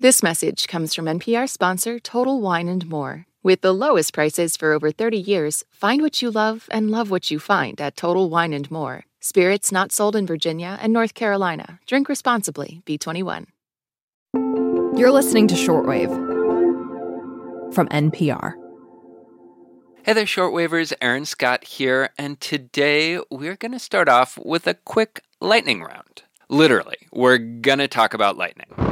This message comes from NPR sponsor Total Wine and More. With the lowest prices for over 30 years, find what you love and love what you find at Total Wine and More. Spirits not sold in Virginia and North Carolina. Drink responsibly. B21. You're listening to Shortwave from NPR. Hey there, shortwavers. Aaron Scott here, and today we're going to start off with a quick lightning round. Literally, we're going to talk about lightning.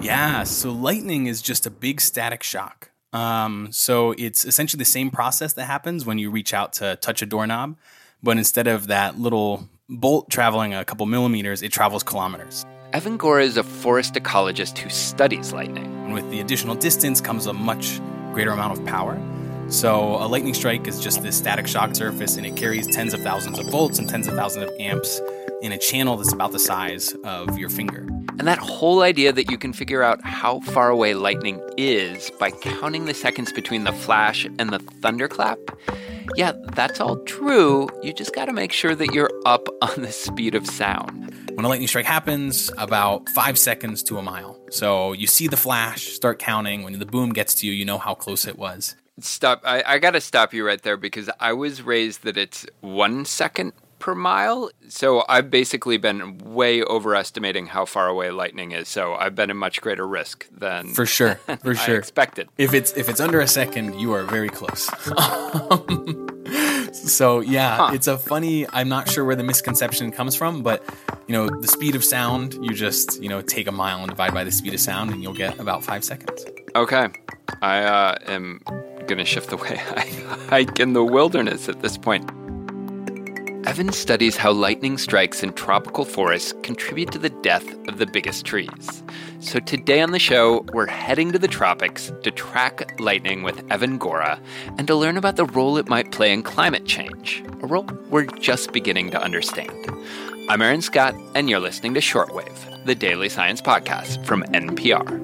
Yeah, so lightning is just a big static shock. Um, so it's essentially the same process that happens when you reach out to touch a doorknob, but instead of that little bolt traveling a couple millimeters, it travels kilometers. Evan Gora is a forest ecologist who studies lightning. And with the additional distance comes a much greater amount of power. So a lightning strike is just this static shock surface, and it carries tens of thousands of volts and tens of thousands of amps in a channel that's about the size of your finger. And that whole idea that you can figure out how far away lightning is by counting the seconds between the flash and the thunderclap, yeah, that's all true. You just got to make sure that you're up on the speed of sound. When a lightning strike happens, about five seconds to a mile. So you see the flash, start counting. When the boom gets to you, you know how close it was. Stop. I, I got to stop you right there because I was raised that it's one second per mile. So I've basically been way overestimating how far away lightning is. So I've been in much greater risk than for sure, for sure expected. If it's if it's under a second, you are very close. so yeah, huh. it's a funny. I'm not sure where the misconception comes from, but you know, the speed of sound, you just you know take a mile and divide by the speed of sound, and you'll get about five seconds. Okay, I uh, am going to shift the way I hike in the wilderness at this point. Evan studies how lightning strikes in tropical forests contribute to the death of the biggest trees. So today on the show, we're heading to the tropics to track lightning with Evan Gora and to learn about the role it might play in climate change, a role we're just beginning to understand. I'm Aaron Scott, and you're listening to Shortwave, the daily science podcast from NPR.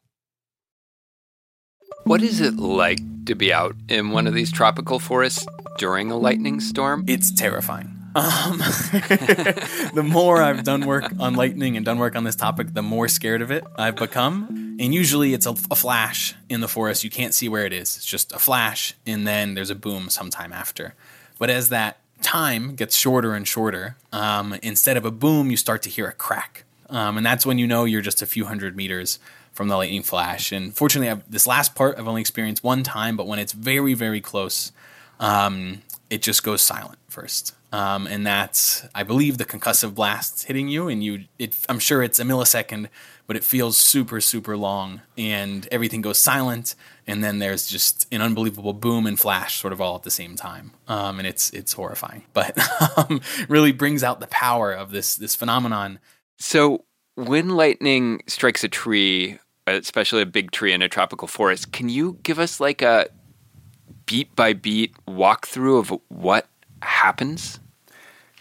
What is it like to be out in one of these tropical forests during a lightning storm? It's terrifying. Um, the more I've done work on lightning and done work on this topic, the more scared of it I've become. And usually it's a, a, flash in the forest. You can't see where it is. It's just a flash, and then there's a boom sometime after. But as that time gets shorter and shorter, um, instead of a boom, you start to hear a crack. Um, and that's when you know you're just a few hundred meters from the lightning flash. And fortunately, I've, this last part I've only experienced one time, but when it's very, very close, um, it just goes silent first. Um, and that's, I believe, the concussive blast hitting you, and you. It, I'm sure it's a millisecond, but it feels super, super long, and everything goes silent, and then there's just an unbelievable boom and flash, sort of all at the same time, um, and it's it's horrifying, but um, really brings out the power of this this phenomenon. So when lightning strikes a tree, especially a big tree in a tropical forest, can you give us like a beat by beat walkthrough of what happens?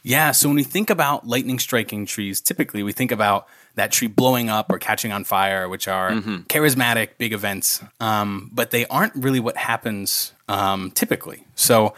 Yeah, so when we think about lightning striking trees, typically we think about that tree blowing up or catching on fire, which are mm-hmm. charismatic big events, um, but they aren't really what happens um, typically. So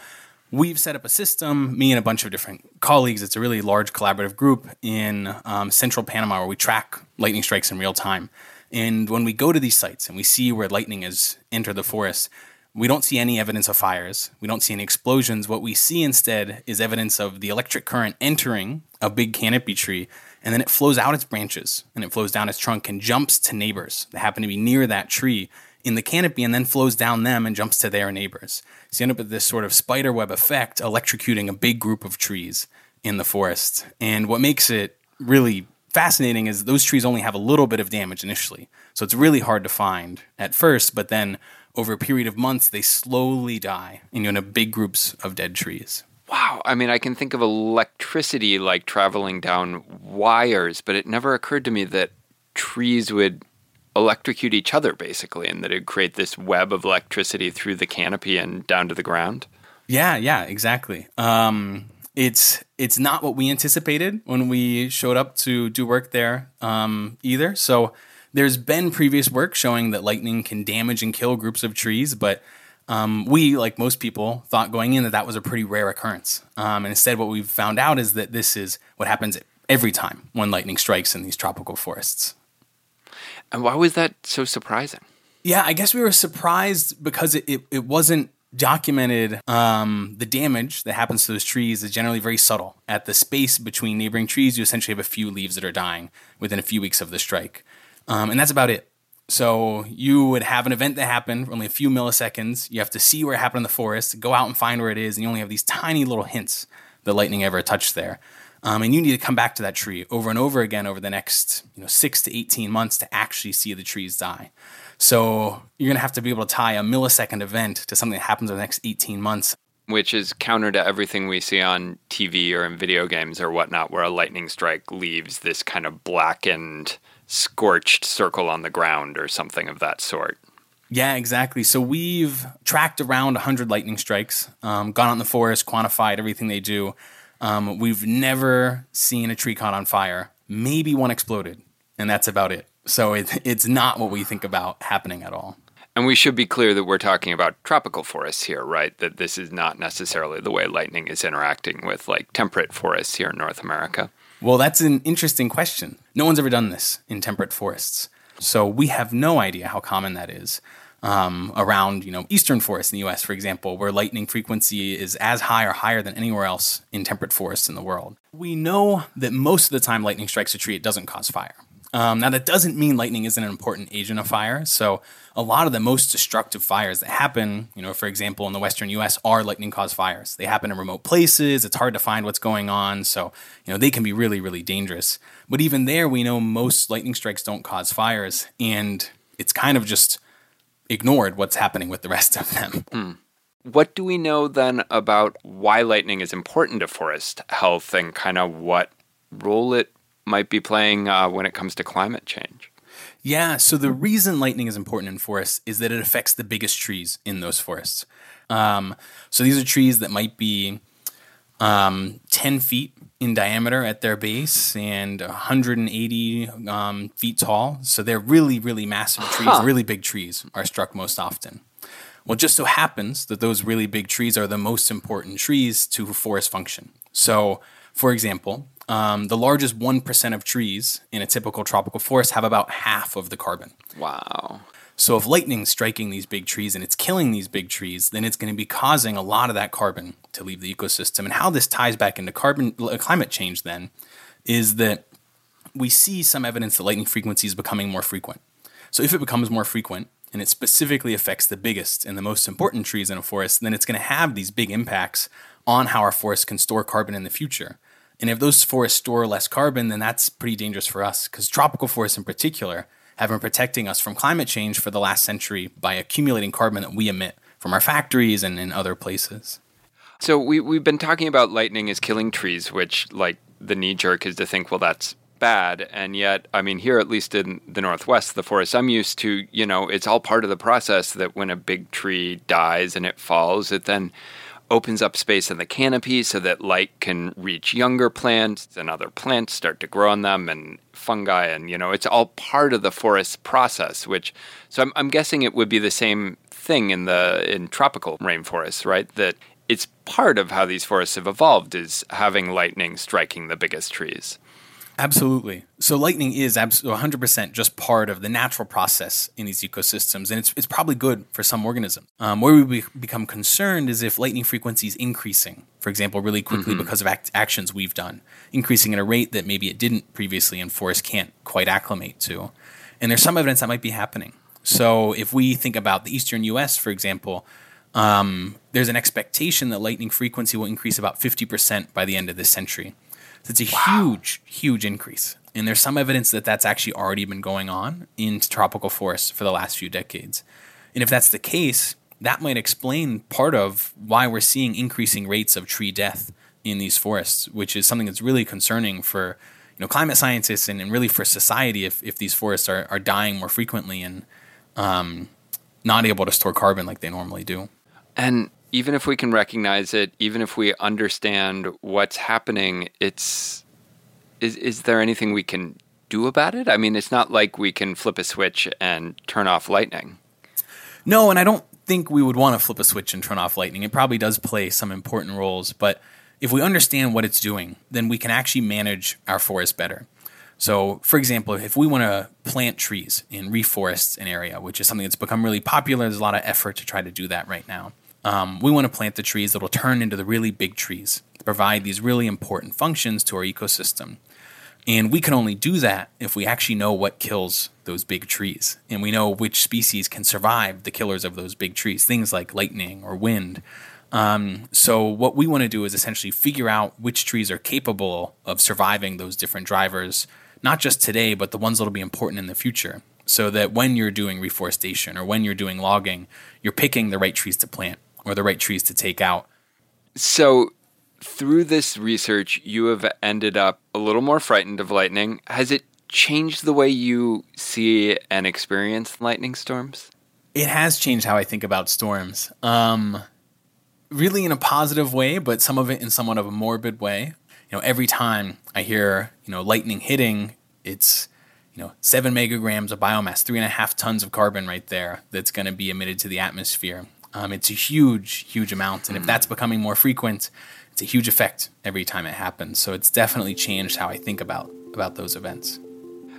we've set up a system, me and a bunch of different colleagues. It's a really large collaborative group in um, central Panama where we track lightning strikes in real time. And when we go to these sites and we see where lightning has entered the forest, we don't see any evidence of fires. We don't see any explosions. What we see instead is evidence of the electric current entering a big canopy tree, and then it flows out its branches and it flows down its trunk and jumps to neighbors that happen to be near that tree in the canopy and then flows down them and jumps to their neighbors. So you end up with this sort of spider web effect, electrocuting a big group of trees in the forest. And what makes it really fascinating is those trees only have a little bit of damage initially. So it's really hard to find at first, but then over a period of months, they slowly die and you end up big groups of dead trees. Wow. I mean, I can think of electricity like traveling down wires, but it never occurred to me that trees would electrocute each other basically and that it'd create this web of electricity through the canopy and down to the ground. Yeah, yeah, exactly. Um, it's it's not what we anticipated when we showed up to do work there um, either. So there's been previous work showing that lightning can damage and kill groups of trees, but um, we, like most people, thought going in that that was a pretty rare occurrence. Um, and instead, what we've found out is that this is what happens every time when lightning strikes in these tropical forests. And why was that so surprising? Yeah, I guess we were surprised because it, it, it wasn't documented. Um, the damage that happens to those trees is generally very subtle. At the space between neighboring trees, you essentially have a few leaves that are dying within a few weeks of the strike. Um, and that's about it. So you would have an event that happened for only a few milliseconds. You have to see where it happened in the forest, go out and find where it is, and you only have these tiny little hints that lightning ever touched there. Um, and you need to come back to that tree over and over again over the next you know six to eighteen months to actually see the trees die. So you're going to have to be able to tie a millisecond event to something that happens in the next eighteen months. Which is counter to everything we see on TV or in video games or whatnot, where a lightning strike leaves this kind of blackened scorched circle on the ground or something of that sort. Yeah, exactly. So we've tracked around 100 lightning strikes, um, gone out in the forest, quantified everything they do. Um, we've never seen a tree caught on fire. Maybe one exploded, and that's about it. So it, it's not what we think about happening at all. And we should be clear that we're talking about tropical forests here, right? That this is not necessarily the way lightning is interacting with like temperate forests here in North America. Well, that's an interesting question. No one's ever done this in temperate forests. So we have no idea how common that is. Um, around you know eastern forests in the U.S., for example, where lightning frequency is as high or higher than anywhere else in temperate forests in the world. We know that most of the time lightning strikes a tree, it doesn't cause fire. Um, now, that doesn't mean lightning isn't an important agent of fire. So, a lot of the most destructive fires that happen, you know, for example, in the western US, are lightning caused fires. They happen in remote places. It's hard to find what's going on. So, you know, they can be really, really dangerous. But even there, we know most lightning strikes don't cause fires. And it's kind of just ignored what's happening with the rest of them. Mm. What do we know then about why lightning is important to forest health and kind of what role it might be playing uh, when it comes to climate change. Yeah, so the reason lightning is important in forests is that it affects the biggest trees in those forests. Um, so these are trees that might be um, 10 feet in diameter at their base and 180 um, feet tall. So they're really, really massive trees, huh. really big trees are struck most often. Well, it just so happens that those really big trees are the most important trees to forest function. So, for example, um, the largest 1% of trees in a typical tropical forest have about half of the carbon. Wow. So if lightning's striking these big trees and it's killing these big trees, then it's going to be causing a lot of that carbon to leave the ecosystem. And how this ties back into carbon climate change then is that we see some evidence that lightning frequency is becoming more frequent. So if it becomes more frequent and it specifically affects the biggest and the most important trees in a forest, then it's going to have these big impacts on how our forests can store carbon in the future. And if those forests store less carbon, then that's pretty dangerous for us because tropical forests in particular have been protecting us from climate change for the last century by accumulating carbon that we emit from our factories and in other places. So we we've been talking about lightning is killing trees, which like the knee jerk is to think, well, that's bad. And yet, I mean, here at least in the Northwest, the forest I'm used to, you know, it's all part of the process that when a big tree dies and it falls, it then opens up space in the canopy so that light can reach younger plants and other plants start to grow on them and fungi and you know it's all part of the forest process which so I'm, I'm guessing it would be the same thing in the in tropical rainforests right? That it's part of how these forests have evolved is having lightning striking the biggest trees Absolutely. So lightning is 100% just part of the natural process in these ecosystems, and it's, it's probably good for some organisms. Um, where we be, become concerned is if lightning frequency is increasing, for example, really quickly mm-hmm. because of act- actions we've done, increasing at a rate that maybe it didn't previously and forests can't quite acclimate to. And there's some evidence that might be happening. So if we think about the eastern US, for example, um, there's an expectation that lightning frequency will increase about 50% by the end of this century. So it's a wow. huge, huge increase. And there's some evidence that that's actually already been going on in tropical forests for the last few decades. And if that's the case, that might explain part of why we're seeing increasing rates of tree death in these forests, which is something that's really concerning for you know climate scientists and, and really for society if, if these forests are, are dying more frequently and um, not able to store carbon like they normally do. And even if we can recognize it, even if we understand what's happening, it's is is there anything we can do about it? I mean, it's not like we can flip a switch and turn off lightning. No, and I don't think we would want to flip a switch and turn off lightning. It probably does play some important roles, but if we understand what it's doing, then we can actually manage our forest better. So, for example, if we want to plant trees and reforest an area, which is something that's become really popular, there's a lot of effort to try to do that right now. Um, we want to plant the trees that will turn into the really big trees, provide these really important functions to our ecosystem. And we can only do that if we actually know what kills those big trees. And we know which species can survive the killers of those big trees, things like lightning or wind. Um, so, what we want to do is essentially figure out which trees are capable of surviving those different drivers, not just today, but the ones that will be important in the future. So that when you're doing reforestation or when you're doing logging, you're picking the right trees to plant or the right trees to take out. So, through this research, you have ended up a little more frightened of lightning. Has it changed the way you see and experience lightning storms? It has changed how I think about storms. Um, really in a positive way, but some of it in somewhat of a morbid way. You know, every time I hear, you know, lightning hitting, it's, you know, seven megagrams of biomass, three and a half tons of carbon right there that's going to be emitted to the atmosphere. Um, it's a huge, huge amount. And if that's becoming more frequent, it's a huge effect every time it happens. So it's definitely changed how I think about about those events.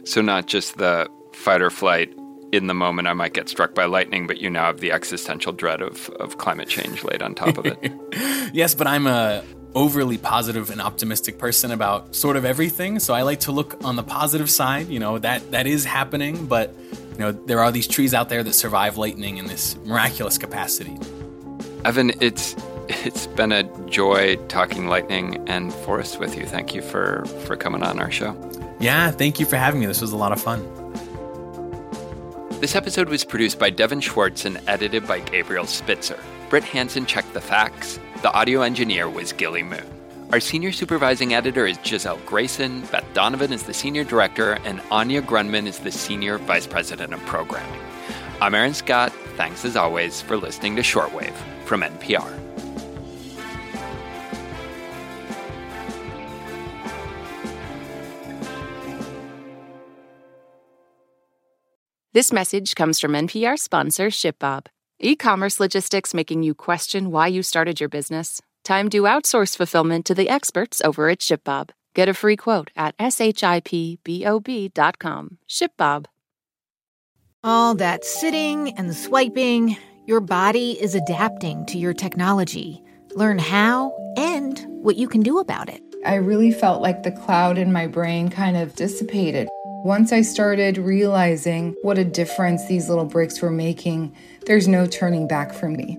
So not just the fight or flight in the moment I might get struck by lightning, but you now have the existential dread of, of climate change laid on top of it. yes, but I'm a overly positive and optimistic person about sort of everything. So I like to look on the positive side. You know, that that is happening, but you know, there are these trees out there that survive lightning in this miraculous capacity. Evan, it's it's been a joy talking lightning and forest with you. Thank you for for coming on our show. Yeah, thank you for having me. This was a lot of fun. This episode was produced by Devin Schwartz and edited by Gabriel Spitzer. Britt Hansen checked the facts. The audio engineer was Gilly Moon. Our senior supervising editor is Gisele Grayson, Beth Donovan is the senior director, and Anya Grundmann is the senior vice president of programming. I'm Aaron Scott. Thanks as always for listening to Shortwave from NPR. This message comes from NPR sponsor ShipBob. E commerce logistics making you question why you started your business? Time to outsource fulfillment to the experts over at ShipBob. Get a free quote at shipbob.com. ShipBob. All that sitting and swiping, your body is adapting to your technology. Learn how and what you can do about it. I really felt like the cloud in my brain kind of dissipated. Once I started realizing what a difference these little breaks were making, there's no turning back for me.